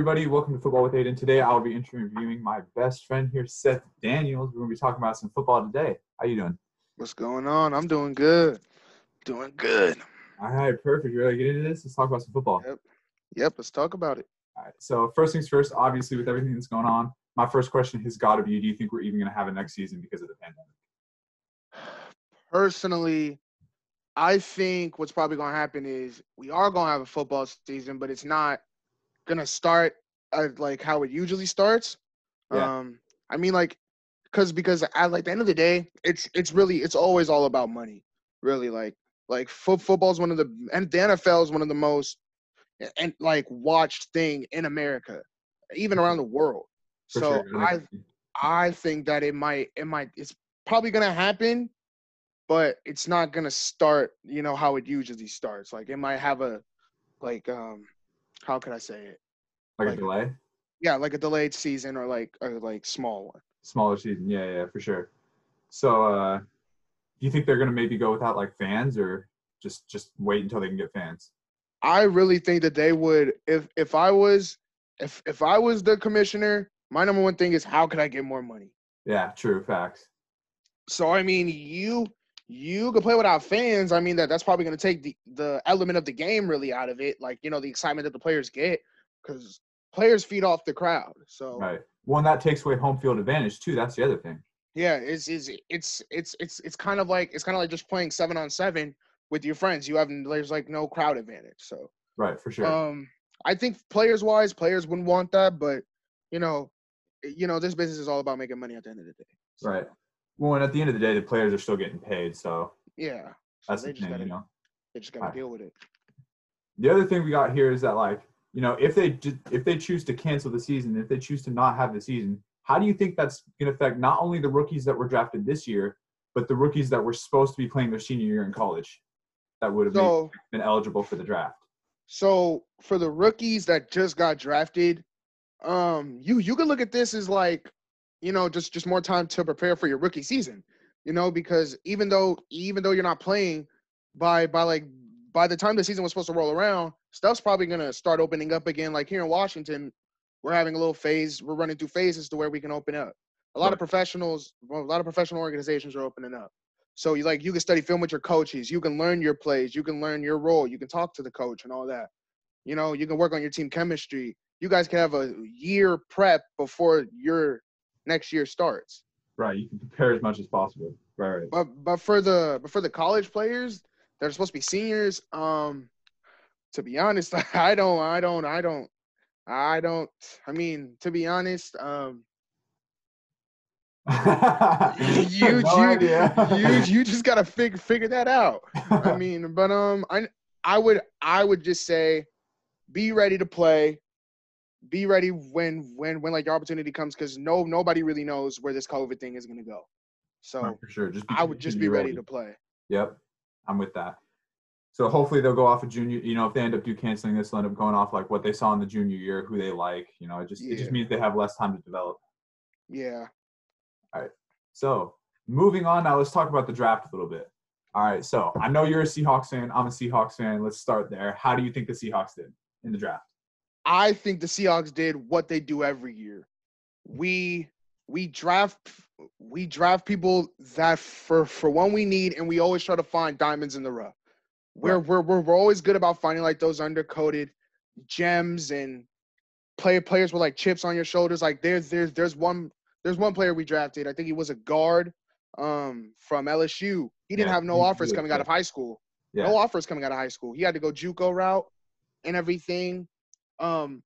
Everybody, welcome to Football with Aiden. Today I'll be interviewing my best friend here, Seth Daniels. We're gonna be talking about some football today. How you doing? What's going on? I'm doing good. Doing good. All right, perfect. You ready to get into this? Let's talk about some football. Yep. Yep, let's talk about it. All right. So first things first, obviously with everything that's going on, my first question has got to be: Do you think we're even gonna have a next season because of the pandemic? Personally, I think what's probably going to happen is we are going to have a football season, but it's not to start uh, like how it usually starts. Yeah. Um, I mean, like, because because at like the end of the day, it's it's really it's always all about money. Really, like like fo- football is one of the and the NFL is one of the most and like watched thing in America, even around the world. For so sure. I I think that it might it might it's probably gonna happen, but it's not gonna start, you know, how it usually starts. Like it might have a like um how could I say it? like, like- a delay, Yeah, like a delayed season or like a like small one. smaller season. Yeah, yeah, for sure. So, uh, do you think they're gonna maybe go without like fans, or just just wait until they can get fans? I really think that they would if if I was if if I was the commissioner, my number one thing is how could I get more money? Yeah, true facts. So I mean, you you could play without fans. I mean that that's probably going to take the the element of the game really out of it, like you know the excitement that the players get, because players feed off the crowd. So Right. One that takes away home field advantage too. That's the other thing. yeah, it's it's it's it's it's it's kind of like it's kind of like just playing seven on seven with your friends. You have there's like no crowd advantage. So Right, for sure. um, I think players wise, players wouldn't want that, but you know, you know, this business is all about making money at the end of the day. So, right. Well, and at the end of the day, the players are still getting paid, so Yeah. So that's the thing, gotta you know. they just gotta Right. deal with it. The other thing we got here is that like you know if they if they choose to cancel the season, if they choose to not have the season, how do you think that's going to affect not only the rookies that were drafted this year, but the rookies that were supposed to be playing their senior year in college that would have So been eligible for the draft? So for the rookies that just got drafted, um, you you can look at this as like, you know, just just more time to prepare for your rookie season. You know, because even though even though you're not playing, by by like by the time the season was supposed to roll around, stuff's probably gonna start opening up again. Like here in Washington, we're having a little phase. We're running through phases to where we can open up. A lot of professionals, well, a lot of professional organizations are opening up. So you like you can study film with your coaches. You can learn your plays. You can learn your role. You can talk to the coach and all that. You know, you can work on your team chemistry. You guys can have a year prep before your next year starts. Right, you can prepare as much as possible. Right, right. But but for the but for the college players that are supposed to be seniors, um, to be honest, I don't I don't I don't I don't I mean to be honest, um, you no you, you you just gotta figure figure that out. I mean, but um, I I would I would just say, be ready to play, be ready when when when like your opportunity comes, because no nobody really knows where this COVID thing is gonna go. So Right, for sure. Just be, I would just be ready to play. Yep, I'm with that. So hopefully they'll go off a junior. You know, if they end up do canceling this, they'll end up going off like what they saw in the junior year, who they like. You know, it just it just means they have less time to develop. Yeah. All right. So moving on now, let's talk about the draft a little bit. All right, so I know you're a Seahawks fan. I'm a Seahawks fan. Let's start there. How do you think the Seahawks did in the draft? I think the Seahawks did what they do every year. We we draft we draft people that for for one we need, and we always try to find diamonds in the rough. We're Right. we're, we're we're always good about finding like those undercoated gems and play players with like chips on your shoulders. Like there's there's there's one there's one player we drafted. I think he was a guard um from LSU. He didn't Yeah, have no offers was coming out of high school Yeah, no offers coming out of high school. He had to go JUCO route and everything. Um,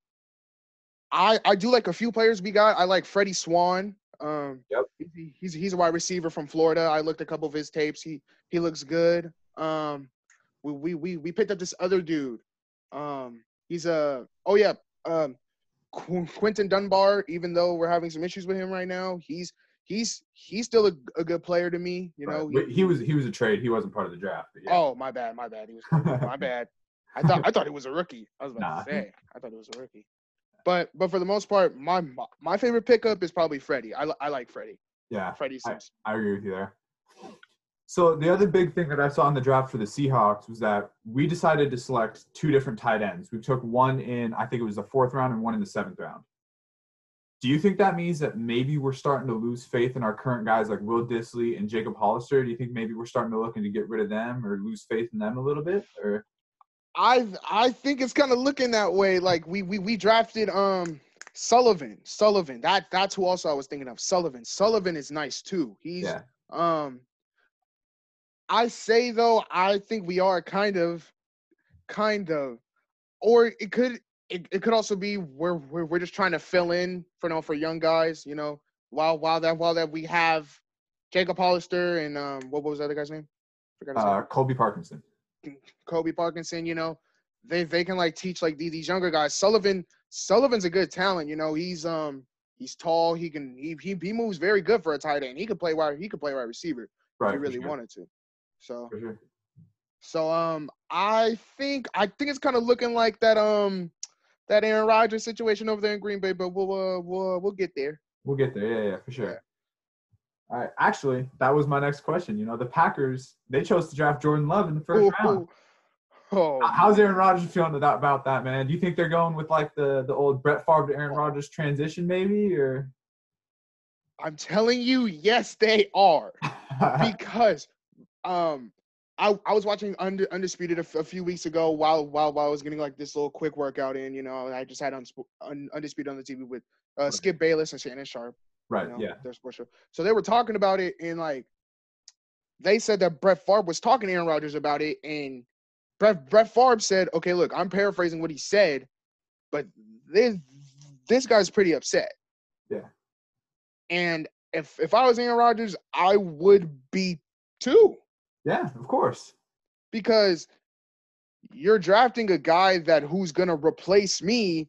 I I do like a few players we got. I like Freddie Swain. Um, Yep. he- he's he's a wide receiver from Florida. I looked a couple of his tapes. He he looks good. Um, we we we we picked up this other dude. Um, he's a oh yeah. Um, Qu- Quinton Dunbar. Even though we're having some issues with him right now, he's he's he's still a, a good player to me. You know. But he was he was a trade. He wasn't part of the draft. Yeah. Oh, my bad, my bad. He was my bad. I thought I thought he was a rookie. I was about Nah. to say I thought it was a rookie. But but for the most part, my my favorite pickup is probably Freddie. I I like Freddie. yeah, Freddie I- I agree with you there. So the other big thing that I saw in the draft for the Seahawks was that we decided to select two different tight ends. We took one in, I think it was the fourth round, and one in the seventh round. Do you think that means that maybe we're starting to lose faith in our current guys like Will Dissly and Jacob Hollister? Do you think maybe we're starting to looking to get rid of them or lose faith in them a little bit? Or I I think it's kind of looking that way. Like we we we drafted um Sullivan. Sullivan. That that's who also I was thinking of. Sullivan. Sullivan is nice too. He's yeah, um I say though, I think we are kind of kind of or it could it, it could also be where we're, we're just trying to fill in for you know for young guys, you know, while while that while that we have Jacob Hollister and um what, what was the other guy's name? Forgot his name. uh, Colby Parkinson. Kobe Parkinson, you know, they they can like teach like these, these younger guys. Sullivan Sullivan's a good talent, you know. He's um he's tall. He can he he, he moves very good for a tight end. He could play wide he could play wide receiver Right. if he really sure, wanted to. So sure. so um I think I think it's kind of looking like that um that Aaron Rodgers situation over there in Green Bay, but we'll uh, we'll we'll get there. We'll get there. Yeah, yeah, for sure. Yeah. All right. Actually, that was my next question. You know, the Packers they chose to draft Jordan Love in the first Ooh, round. Oh, How's Aaron Rodgers feeling about, that, man? Do you think they're going with like the the old Brett Favre to Aaron Rodgers transition, maybe, or? I'm telling you, yes, they are. because um I, I was watching Under, Undisputed a, f- a few weeks ago while while while I was getting like this little quick workout in. You know, I just had Unsp- Un, Undisputed on the TV with uh, Skip Bayless and Shannon Sharpe. Right. You know, Yeah. their sports show. So they were talking about it, and like they said that Brett Favre was talking to Aaron Rodgers about it, and Brett Brett Favre said, "Okay, look, I'm paraphrasing what he said, but this this guy's pretty upset." Yeah. And if if I was Aaron Rodgers, I would be too Yeah. Of course. because you're drafting a guy that who's gonna replace me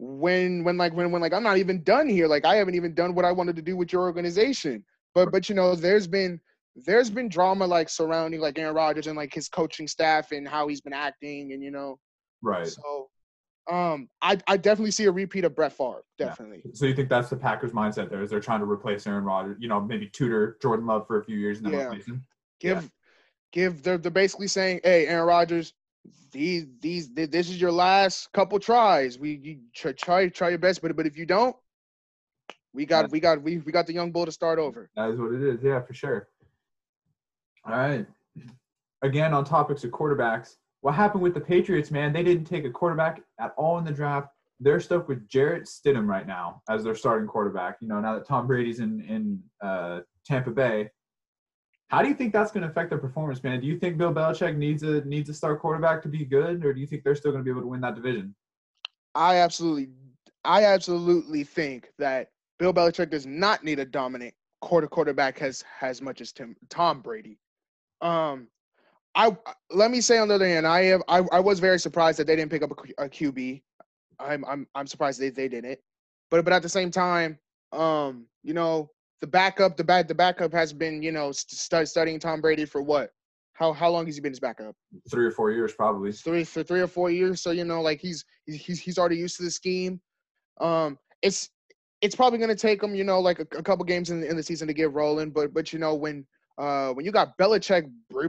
when when like when when like I'm not even done here. Like I haven't even done what I wanted to do with your organization. But but you know, there's been there's been drama like surrounding like Aaron Rodgers and like his coaching staff and how he's been acting and you know. Right. So um I I definitely see a repeat of Brett Favre. Yeah. Definitely. So you think that's the Packers' mindset there? Is they're trying to replace Aaron Rodgers? You know, maybe tutor Jordan Love for a few years and then Yeah. replace him. Give give they're they're basically saying, hey, Aaron Rodgers, these these this is your last couple tries. We you try try, try your best, but but if you don't, we got That's- we got we, we got the young bull to start over. That is what it is. Yeah, for sure. All right. Again, on topics of quarterbacks, what happened with the Patriots, man? They didn't take a quarterback at all in the draft. They're stuck with Jarrett Stidham right now as their starting quarterback. You know, now that Tom Brady's in in uh, Tampa Bay, how do you think that's going to affect their performance, man? Do you think Bill Belichick needs a needs a star quarterback to be good, or do you think they're still going to be able to win that division? I absolutely I absolutely think that Bill Belichick does not need a dominant quarter quarterback as as much as Tim Tom Brady. Um I let me say on the other hand, I have I, I was very surprised that they didn't pick up a QB. I'm I'm I'm surprised they, they didn't. But but at the same time, um, you know, the backup, the back the backup has been, you know, st- studying Tom Brady for what? How how long has he been his backup? Three or four years, probably. three for three or four years. So you know, like he's he's he's, already used to the scheme. Um, it's it's probably gonna take him, you know, like a, a couple games in, the, in the season to get rolling. But but you know, when uh when you got Belichick bre-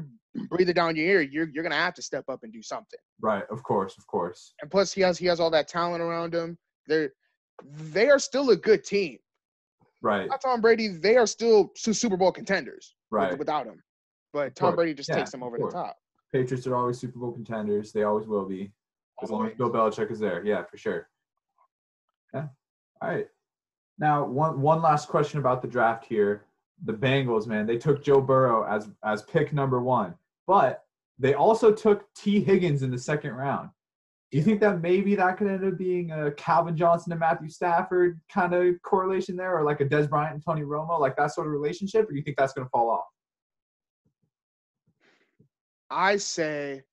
breathing down your ear, you're you're gonna have to step up and do something. Right. Of course. Of course. And plus, he has he has all that talent around him. They're they are still a good team. Right. Not Tom Brady. They are still Super Bowl contenders Right. without him. But Tom. Brady just Yeah, takes them over the top. Patriots are always Super Bowl contenders. They always will be. As long as Bill Belichick is there. Yeah, for sure. Yeah. All right. Now, one one last question about the draft here. The Bengals, man, they took Joe Burrow as as pick number one, but they also took Tee Higgins in the second round. Do you think that maybe that could end up being a Calvin Johnson and Matthew Stafford kind of correlation there, or like a Dez Bryant and Tony Romo, like that sort of relationship, or do you think that's going to fall off? I say,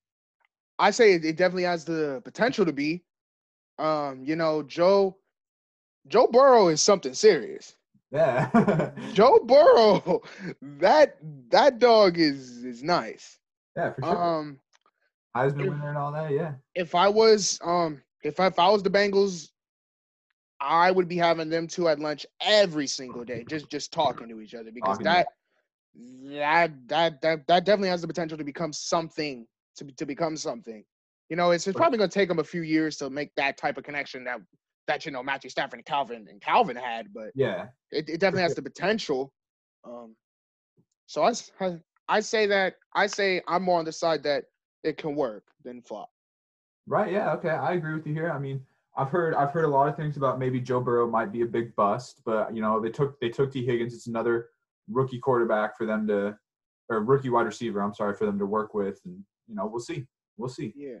I say it, it definitely has the potential to be. Um, you know, Joe, Joe Burrow is something serious. Yeah. Joe Burrow, that that dog is is nice. yeah, for sure. Um, Heisman if- winner and all that. Yeah. if I was um if I, if I was the Bengals, I would be having them two at lunch every single day, just just talking to each other because that that that that that definitely has the potential to become something to to become something. You know, it's, it's probably going to take them a few years to make that type of connection that that you know Matthew Stafford and Calvin and Calvin had, but Yeah. it, it definitely has the potential. Um, so I I say that I say I'm more on the side that it can work than flop. Right. Yeah. Okay. I agree with you here. I mean, I've heard I've heard a lot of things about maybe Joe Burrow might be a big bust, but you know they took they took Tee Higgins. It's another rookie quarterback for them to, or rookie wide receiver. I'm sorry for them to work with, and you know we'll see. We'll see. Yeah.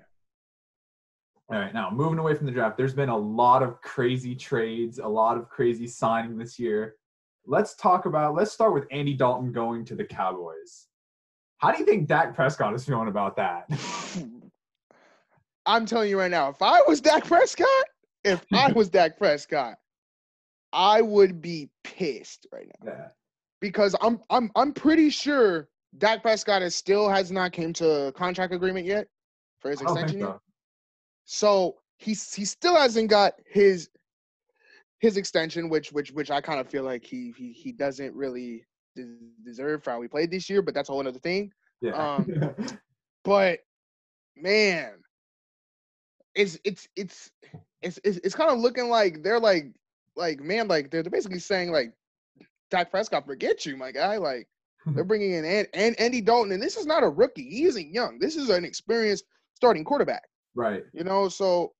All right. Now moving away from the draft, there's been a lot of crazy trades, a lot of crazy signing this year. Let's talk about. Let's start with Andy Dalton going to the Cowboys. How do you think Dak Prescott is feeling about that? I'm telling you right now, if I was Dak Prescott, if I was Dak Prescott, I would be pissed right now yeah. because I'm I'm I'm pretty sure Dak Prescott is still has not came to a contract agreement yet for his extension yet. so. So he's he still hasn't got his his extension, which which which I kind of feel like he he he doesn't really des- deserve for how he played this year, but that's a whole other thing. Yeah. Um, But man, it's it's it's it's it's, it's kind of looking like they're like like man like they're, they're basically saying like Dak Prescott forget you my guy like they're bringing in and, and Andy Dalton and this is not a rookie he isn't young this is an experienced starting quarterback right. you know so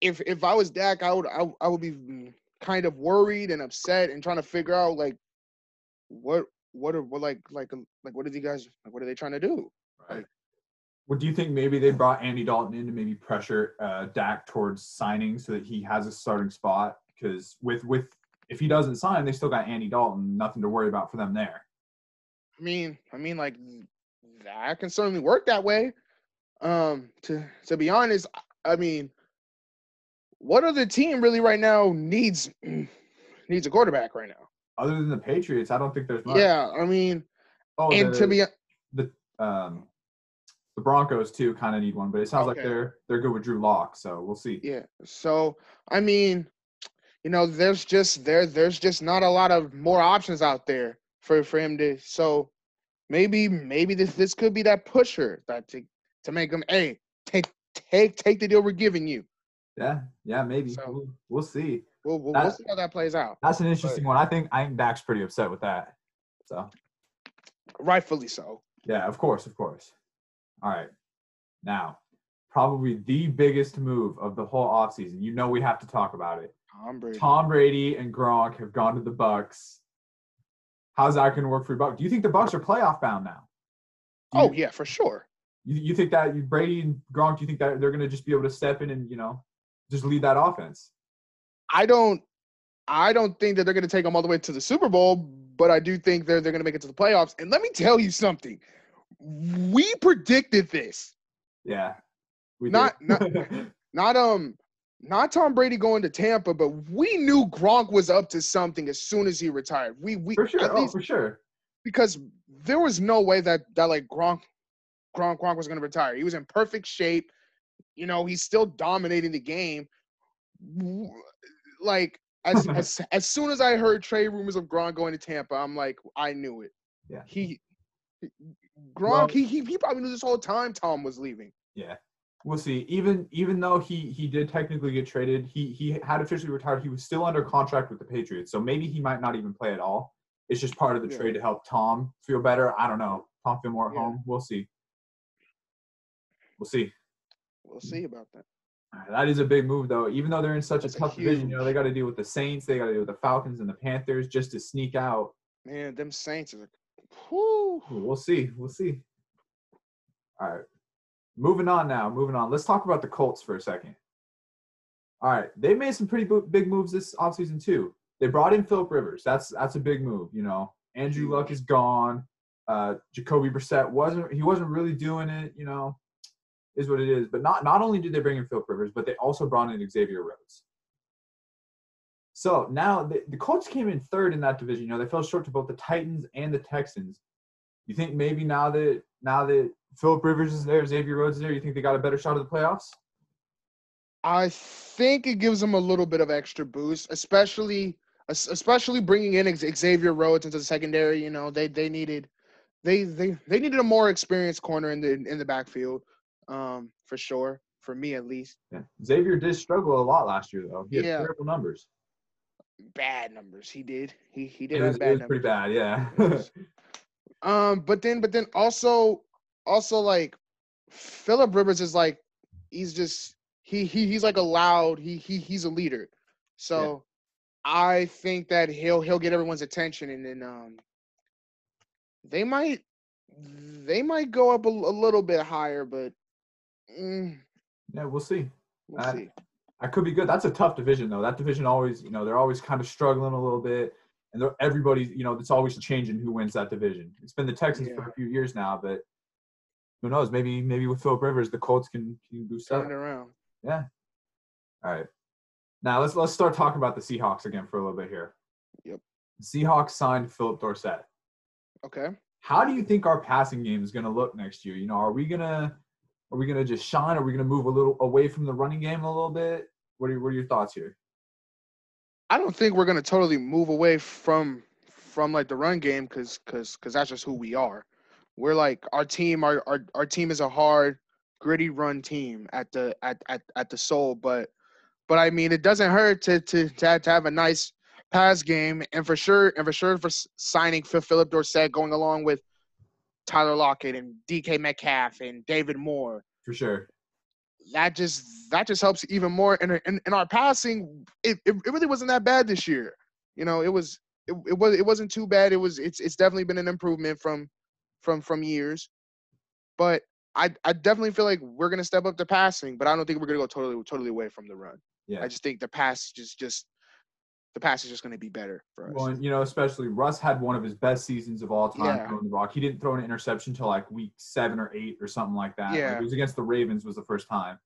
if if I was Dak I would I, I would be kind of worried and upset and trying to figure out like what what are what like like like what are these guys like what are they trying to do Right. Well, do you think maybe they brought Andy Dalton in to maybe pressure uh, Dak towards signing so that he has a starting spot? Because with with if he doesn't sign, they still got Andy Dalton, nothing to worry about for them there. I mean, I mean, like that can certainly work that way. Um, to to be honest, I mean, what other team really right now needs needs a quarterback right now? Other than the Patriots, I don't think there's much. Yeah, I mean, Oh, and the, to be the um the Broncos too kind of need one, but it sounds like they're they're good with Drew Lock, so we'll see. yeah, so I mean, you know, there's just there there's just not a lot of more options out there for for him to. So maybe maybe this this could be that pusher that to to make him hey take take take the deal we're giving you. Yeah, yeah, maybe. So- we'll, we'll see. We'll we'll, we'll see how that plays out. That's an interesting one. I think I think Dak's pretty upset with that. So Rightfully so. Yeah, of course, of course. All right. Now, probably the biggest move of the whole offseason. You know we have to talk about it. Tom Brady. Tom Brady and Gronk have gone to the Bucks. How's that going to work for your Bucks? Do you think the Bucks are playoff bound now? Oh yeah, for sure. You, you think that you- Brady and Gronk? Do you think that they're going to just be able to step in and you know just lead that offense? I don't I don't think that they're gonna take them all the way to the Super Bowl, but I do think they're they're gonna make it to the playoffs. And let me tell you something. We predicted this. Yeah. We Not- do. Not um not Tom Brady going to Tampa, but we knew Gronk was up to something as soon as he retired. We we for sure. Oh, for sure. because there was no way that that like Gronk Gronk Gronk was going to retire. He was in perfect shape. You know, he's still dominating the game. Like as as as soon as I heard trade rumors of Gronk going to Tampa, I'm like, I knew it. Yeah. He Gronk, Well- he, he he probably knew this whole time Tom was leaving. Yeah. We'll see. Even even though he he did technically get traded, he he had officially retired. He was still under contract with the Patriots, so maybe he might not even play at all. It's just part of the Yeah. trade to help Tom feel better. I don't know. Tom feel more at Yeah. home. We'll see. We'll see. We'll see about that. That is a big move, though. Even though they're in such That's a tough division, you know they got to deal with the Saints, they got to deal with the Falcons and the Panthers just to sneak out. Man, them Saints are whew. We'll see. We'll see. All right. Moving on now. Moving on. Let's talk about the Colts for a second. All right. They made some pretty big moves this offseason, too. They brought in Philip Rivers. That's that's a big move. You know, Andrew Luck is gone. Uh, Jacoby Brissett wasn't. He wasn't really doing it. You know, is what it is. But not not only did they bring in Philip Rivers, but they also brought in Xavier Rhodes. So now the, the Colts came in third in that division. You know, they fell short to both the Titans and the Texans. You think maybe now that now that Philip Rivers is there, Xavier Rhodes is there, you think they got a better shot at the playoffs? I think it gives them a little bit of extra boost, especially especially bringing in Xavier Rhodes into the secondary. You know, they they needed they they they needed a more experienced corner in the in the backfield, um, for sure. For me, at least, Yeah. Xavier did struggle a lot last year, though. He had Yeah. terrible numbers. bad numbers. He did. He he did It have was, it bad was numbers. pretty bad, yeah. Um, but then, but then also, also like Philip Rivers is like, he's just he he he's like a loud he he he's a leader. So I think that he'll he'll get everyone's attention, and then um, they might they might go up a, a little bit higher, but mm, yeah, we'll see. we'll Uh, see. That could be good. That's a tough division, though. That division always, you know, they're always kind of struggling a little bit, and everybody's, you know, it's always changing who wins that division. It's been the Texans for a few years now, but who knows? Maybe, maybe with Philip Rivers, the Colts can, can do Turn stuff. it around. Yeah. All right. Now let's let's start talking about the Seahawks again for a little bit here. Yep. The Seahawks signed Phillip Dorsett. Okay. How do you think our passing game is going to look next year? You know, are we gonna are we gonna just shine? Are we gonna move a little away from the running game a little bit? What are what are your thoughts here? I don't think we're gonna totally move away from from like the run game because because because that's just who we are. We're like our team. Our, our our team is a hard, gritty run team at the at at, at the soul. But but I mean, it doesn't hurt to to to have, to have a nice pass game, and for sure and for sure for signing Phillip Dorsett going along with Tyler Lockett and DK Metcalf and David Moore. For sure. that just that just helps even more in in, in our passing. It, it, it really wasn't that bad this year. You know it was it, it was it wasn't too bad. It was it's it's definitely been an improvement from from from years. But i i definitely feel like we're going to step up the passing but i don't think we're going to go totally totally away from the run. Yeah. i just think the pass just just the pass is just going to be better for us Well, and, you know, especially Russ had one of his best seasons of all time Yeah. throwing the rock. He didn't throw an interception until like week seven or eight or something like that. Like, Yeah. it was against the Ravens was the first time.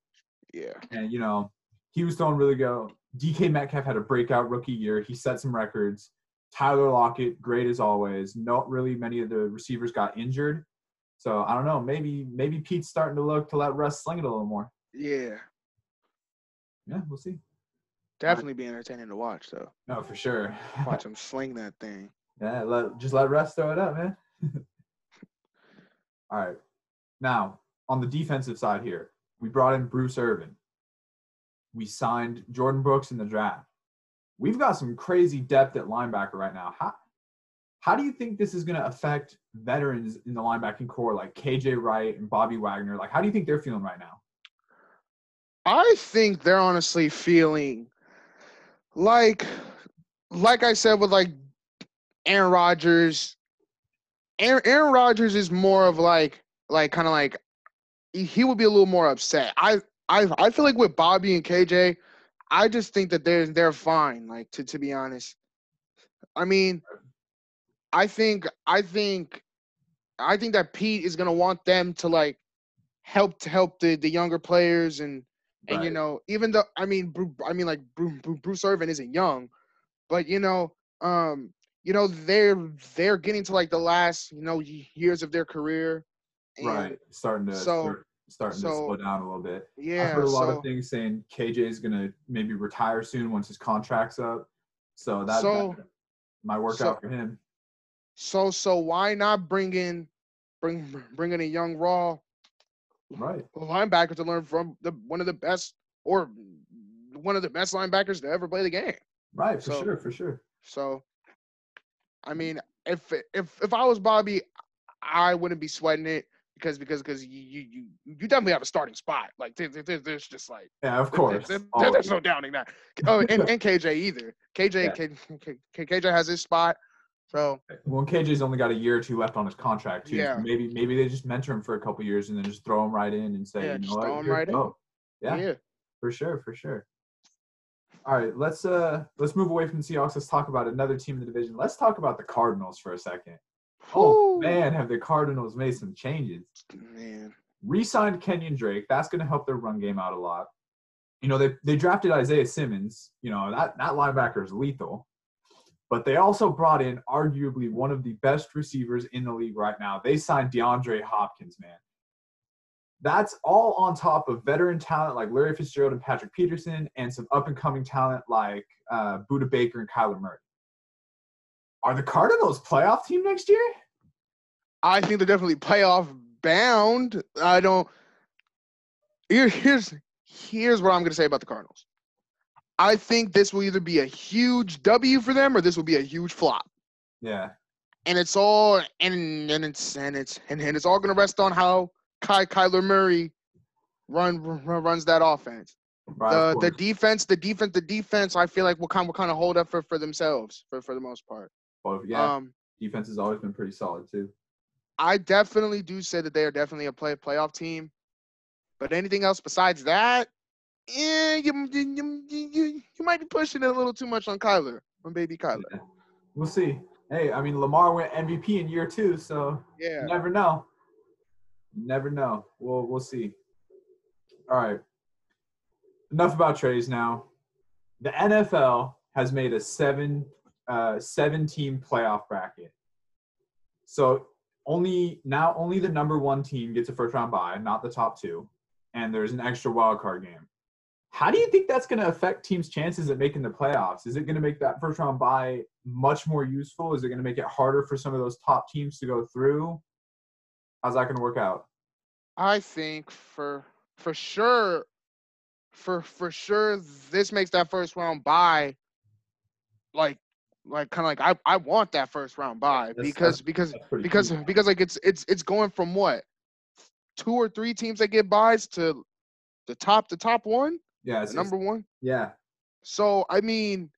yeah And you know, he was throwing really good. DK Metcalf had a breakout rookie year. He set some records. Tyler Lockett, great as always. Not really many of the receivers got injured. So I don't know. Maybe maybe Pete's starting to look to let Russ sling it a little more. yeah Yeah, we'll see. Definitely be entertaining to watch though No, for sure. watch him sling that thing Yeah, let, just let Russ throw it up, man. All right. Now, on the defensive side here, we brought in Bruce Irvin. We signed Jordyn Brooks in the draft. We've got some crazy depth at linebacker right now. How, how do you think this is going to affect veterans in the linebacking corps like KJ Wright and Bobby Wagner? Like, how do you think they're feeling right now? I think they're honestly feeling like, like I said with like Aaron Rodgers. Aaron, Aaron Rodgers is more of like, like kind of like he- would be a little more upset. I, I, I feel like with Bobby and KJ, I just think that they're they're fine. Like to to be honest, I mean, I think I think I think that Pete is gonna want them to like help to help the the younger players and and you know, even though I mean, I mean, like Bru- Bru- Bruce Irvin isn't young, but you know, um, you know, they're they're getting to like the last you know years of their career. and right. Starting to so- start- starting to slow down a little bit. Yeah. I've heard a lot so, of things saying KJ is gonna maybe retire soon once his contract's up. So that, So- that might work so- out for him. so so why not bring in bring bring in a young raw Right. linebacker to learn from the one of the best or one of the best linebackers to ever play the game. Right, for So- sure, for sure. So, I mean, if if if I was Bobby, I wouldn't be sweating it because because because you you you definitely have a starting spot. Like there, there- there's just like Yeah, of course. there- there- always. there's no doubting that. Oh, and, and KJ either. KJ Yeah. K, K, KJ has his spot. So Well, KJ's only got a year or two left on his contract too. so Yeah. maybe maybe they just mentor him for a couple years and then just throw him right in and say, Yeah, you know what, throw him right in. Yeah, yeah, for sure, for sure. All right, let's uh let's move away from the Seahawks. Let's talk about another team in the division. Let's talk about the Cardinals for a second. Oh man, have the Cardinals made some changes? man. re-signed Kenyon Drake. That's going to help their run game out a lot. You know, they they drafted Isaiah Simmons. You know that that linebacker is lethal. But they also brought in arguably one of the best receivers in the league right now. They signed DeAndre Hopkins, man. That's all on top of veteran talent like Larry Fitzgerald and Patrick Peterson, and some up and coming talent like uh, Budda Baker and Kyler Murray. Are the Cardinals playoff team next year? I think they're definitely playoff bound. I don't. Here, here's here's what I'm going to say about the Cardinals. I think this will either be a huge W for them or this will be a huge flop. Yeah. And it's all and and it's and it's and, and it's all going to rest on how Ky, Kyler Murray run, run runs that offense. Right, the the defense, the defense, the defense. I feel like will kind will kind of hold up for for themselves for for the most part. Well, yeah. Um, defense has always been pretty solid too. I definitely do say that they are definitely a play playoff team. But anything else besides that, yeah, you, you, you, you might be pushing it a little too much on Kyler, on baby Kyler. Yeah. We'll see. Hey, I mean Lamar went MVP in year two, so Yeah. you never know. You never know. We'll we'll see. All right. Enough about trades now. The NFL has made a seven uh, seven team playoff bracket. So only now only the number one team gets a first round bye, not the top two, and there's an extra wild card game. How do you think that's going to affect teams' chances at making the playoffs? Is it going to make that first round bye much more useful? Is it going to make it harder for some of those top teams to go through? How's that going to work out? I think for for sure, for for sure, this makes that first round bye like like kind of like I I want that first round bye because because because cool. because like it's it's it's going from what two or three teams that get byes to the top the top one yeah, it's, number one. yeah, So I mean,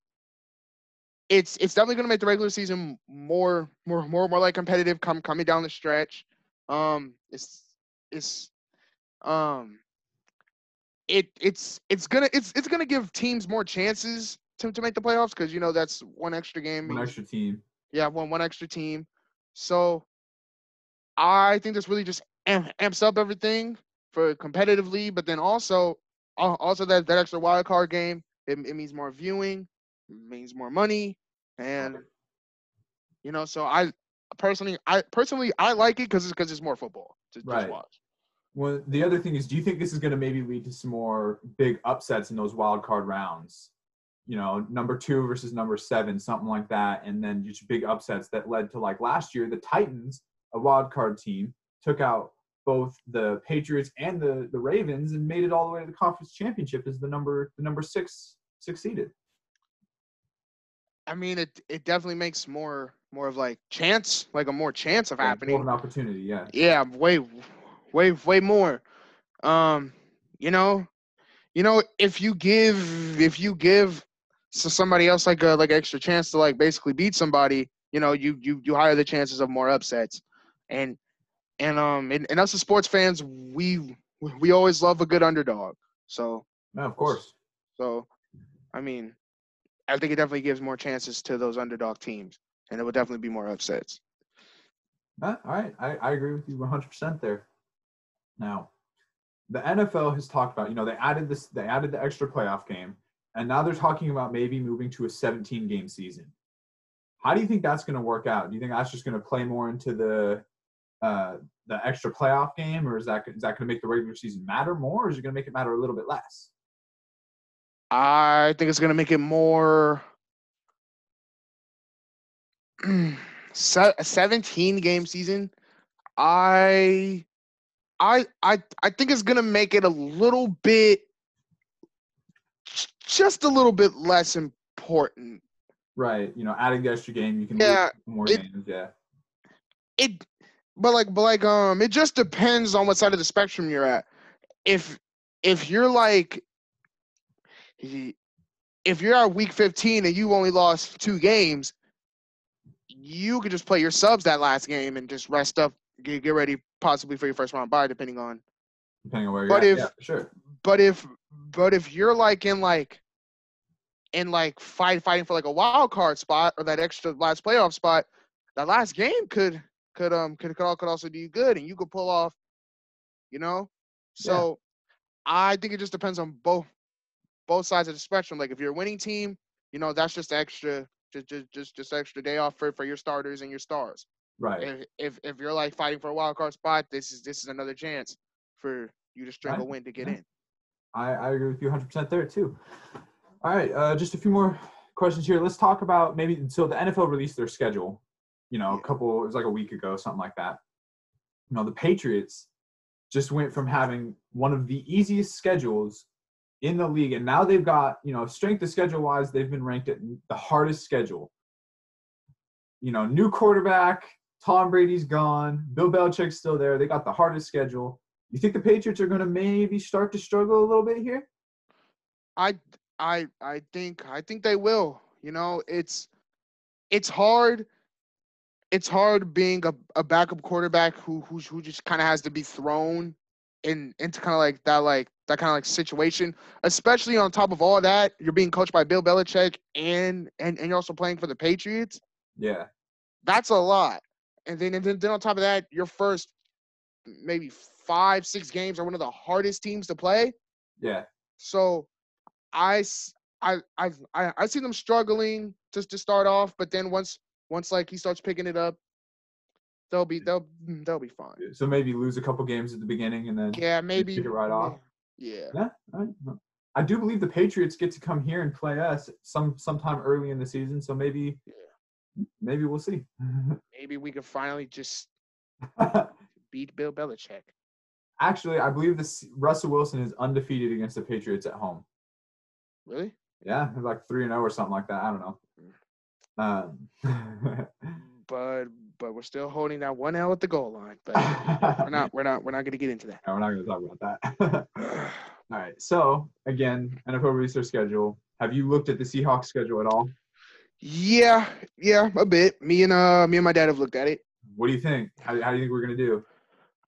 it's it's definitely going to make the regular season more more more more like competitive come coming down the stretch. Um, it's it's um, it it's it's gonna it's it's gonna give teams more chances to to make the playoffs because you know that's one extra game. one extra team. yeah, one one extra team. So I think this really just amps up everything for competitively, but then also al- also that, that extra wild card game, it, it means more viewing, means more money, and you know, so I personally I personally I like it because it's because it's more football to Right. just watch. Well, the other thing is, do you think this is going to maybe lead to some more big upsets in those wild card rounds? You know, number two versus number seven, something like that, and then just big upsets that led to like last year, the Titans, a wild card team, took out both the Patriots and the the Ravens and made it all the way to the conference championship as the number the number six succeeded. I mean, it it definitely makes more more of like chance, like a more chance of happening. More of an opportunity, yeah. Yeah, way, way, way more. Um, you know, you know, if you give, if you give so somebody else like a like extra chance to like basically beat somebody, you know, you you you higher the chances of more upsets, and and um and, and us as sports fans, we we always love a good underdog. So No, of course. so, I mean, I think it definitely gives more chances to those underdog teams, and it will definitely be more upsets. All right, I, I agree with you 100% there. Now, the NFL has talked about, you know, they added this, they added the extra playoff game, and now they're talking about maybe moving to a 17 game season. How do you think that's going to work out? Do you think that's just going to play more into the uh, the extra playoff game, or is that is that going to make the regular season matter more, or is it going to make it matter a little bit less? I think it's gonna make it more. A 17 game season. I, I, I, I think it's gonna make it a little bit, just a little bit less important. Right. You know, adding the extra game, you can Yeah, more it- games. Yeah. It, but like, but like, um, it just depends on what side of the spectrum you're at. If, if you're like, if you're at week 15 and you only lost two games, you could just play your subs that last game and just rest up, get, get ready possibly for your first round bye, depending on. Depending on where you're But at. if- yeah, sure. But if, but if you're like in like, in like fight fighting for like a wild card spot or that extra last playoff spot, that last game could could um could could, could also do you good and you could pull off, you know. So, I think it just depends on both both sides of the spectrum. Like if you're a winning team, you know that's just extra, just just just just extra day off for for your starters and your stars. Right. If if if you're like fighting for a wild card spot, this is this is another chance for you to string a win to get Yeah. in. I, I agree with you 100% there too. All right, uh, just a few more questions here. Let's talk about maybe so the NFL released their schedule. You know, a couple it was like a week ago, something like that. You know, the Patriots just went from having one of the easiest schedules in the league, and now they've got you know strength of schedule wise, they've been ranked at the hardest schedule. You know, new quarterback, Tom Brady's gone, Bill Belichick's still there. They got the hardest schedule. You think the Patriots are going to maybe start to struggle a little bit here? I I I think I think they will. You know, it's it's hard. It's hard being a, a backup quarterback who who who just kind of has to be thrown in into kind of like that like that kind of like situation. Especially on top of all that, you're being coached by Bill Belichick and and and you're also playing for the Patriots. Yeah, That's a lot. And then and then, then on top of that, your first maybe five six games are one of the hardest teams to play. yeah. So I I I I I see them struggling just to start off, but then once once like he starts picking it up, they'll be they'll mm, they'll be fine. So maybe lose a couple games at the beginning and then Yeah, maybe pick it right off. Yeah. Yeah. I do believe the Patriots get to come here and play us some sometime early in the season. So maybe, maybe we'll see. Maybe we can finally just beat Bill Belichick. Actually, I believe this Russell Wilson is undefeated against the Patriots at home. Really? Yeah, like three and zero or something like that. I don't know. Um, But but we're still holding that one L at the goal line. But we're not we're not we're not gonna get into No, we're not going to talk about that. that. all right. So again, NFL research schedule. Have you looked at the Seahawks schedule at all? yeah, yeah, a bit. Me and uh me and my dad have looked at it. What do you think? How, how do you think we're going to do?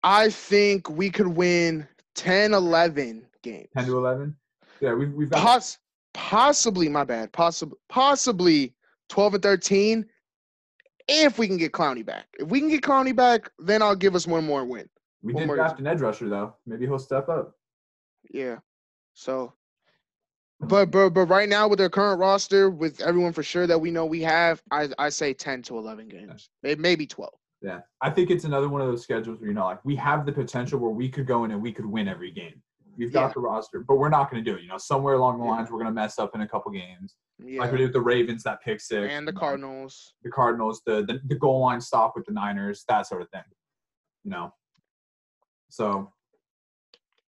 I think we could win 10, 11 games. 10 to 11? Yeah, we've, we've got. Poss- possibly, my bad. Possibly, possibly 12 and 13 if we can get Clowney back. If we can get Clowney back, then I'll give us one more win. we one did draft an edge rusher, though. Maybe he'll step up. Yeah. So, but but but right now with their current roster, with everyone for sure that we know we have, I I say 10 to 11 games, May- maybe 12. Yeah. I think it's another one of those schedules where, you know, like we have the potential where we could go in and we could win every game. We've got Yeah. the roster, but we're not going to do it. You know, somewhere along the Yeah. lines, we're going to mess up in a couple games. Yeah. Like we did with the Ravens, that pick six. and the Cardinals. the Cardinals, the, the the goal line stop with the Niners, that sort of thing. You know. So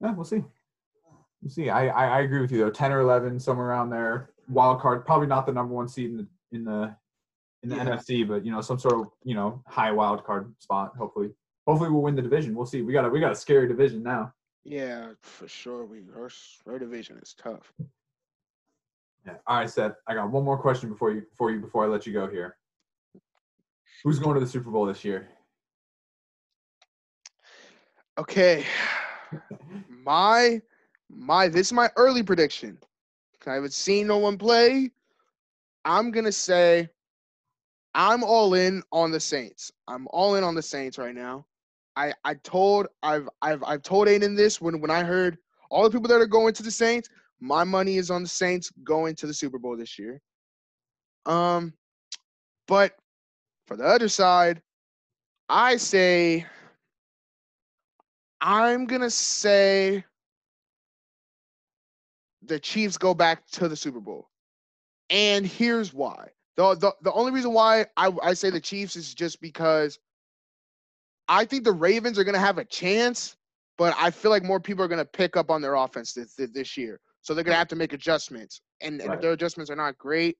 yeah, we'll see. We'll see. I, I, I agree with you though. Ten or eleven, somewhere around there. Wild card, probably not the number one seed in the in the in the Yeah. NFC, but you know, some sort of, you know, high wild card spot, hopefully. Hopefully we'll win the division. We'll see. We got a we got a scary division now. Yeah, for sure. We our, our division is tough. Yeah. All right, Seth. I got one more question before you before you before I let you go here. Who's going to the Super Bowl this year? Okay. My my this is my early prediction. I haven't seen no one play. I'm gonna say I'm all in on the Saints. I'm all in on the Saints right now. I I told I've I've I've told Aiden this when when I heard all the people that are going to the Saints. My money is on the Saints going to the Super Bowl this year. Um, but for the other side, I say I'm gonna say the Chiefs go back to the Super Bowl, and here's why. the the The only reason why I I say the Chiefs is just because I think the Ravens are gonna have a chance, but I feel like more people are gonna pick up on their offense this this, this year, so they're gonna have to make adjustments, and, and Right. if their adjustments are not great,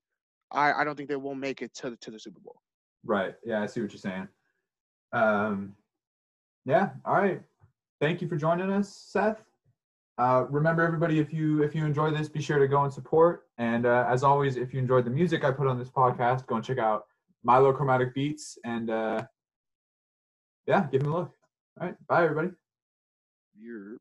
I I don't think they will make it to the, to the Super Bowl. Right. Yeah, I see what you're saying. Um, yeah. All right. Thank you for joining us, Seth. Uh, remember, everybody, if you if you enjoy this, be sure to go and support. And uh, as always, if you enjoyed the music I put on this podcast, go and check out Milo Chromatic Beats. And uh, yeah, give him a look. All right. Bye, everybody. You're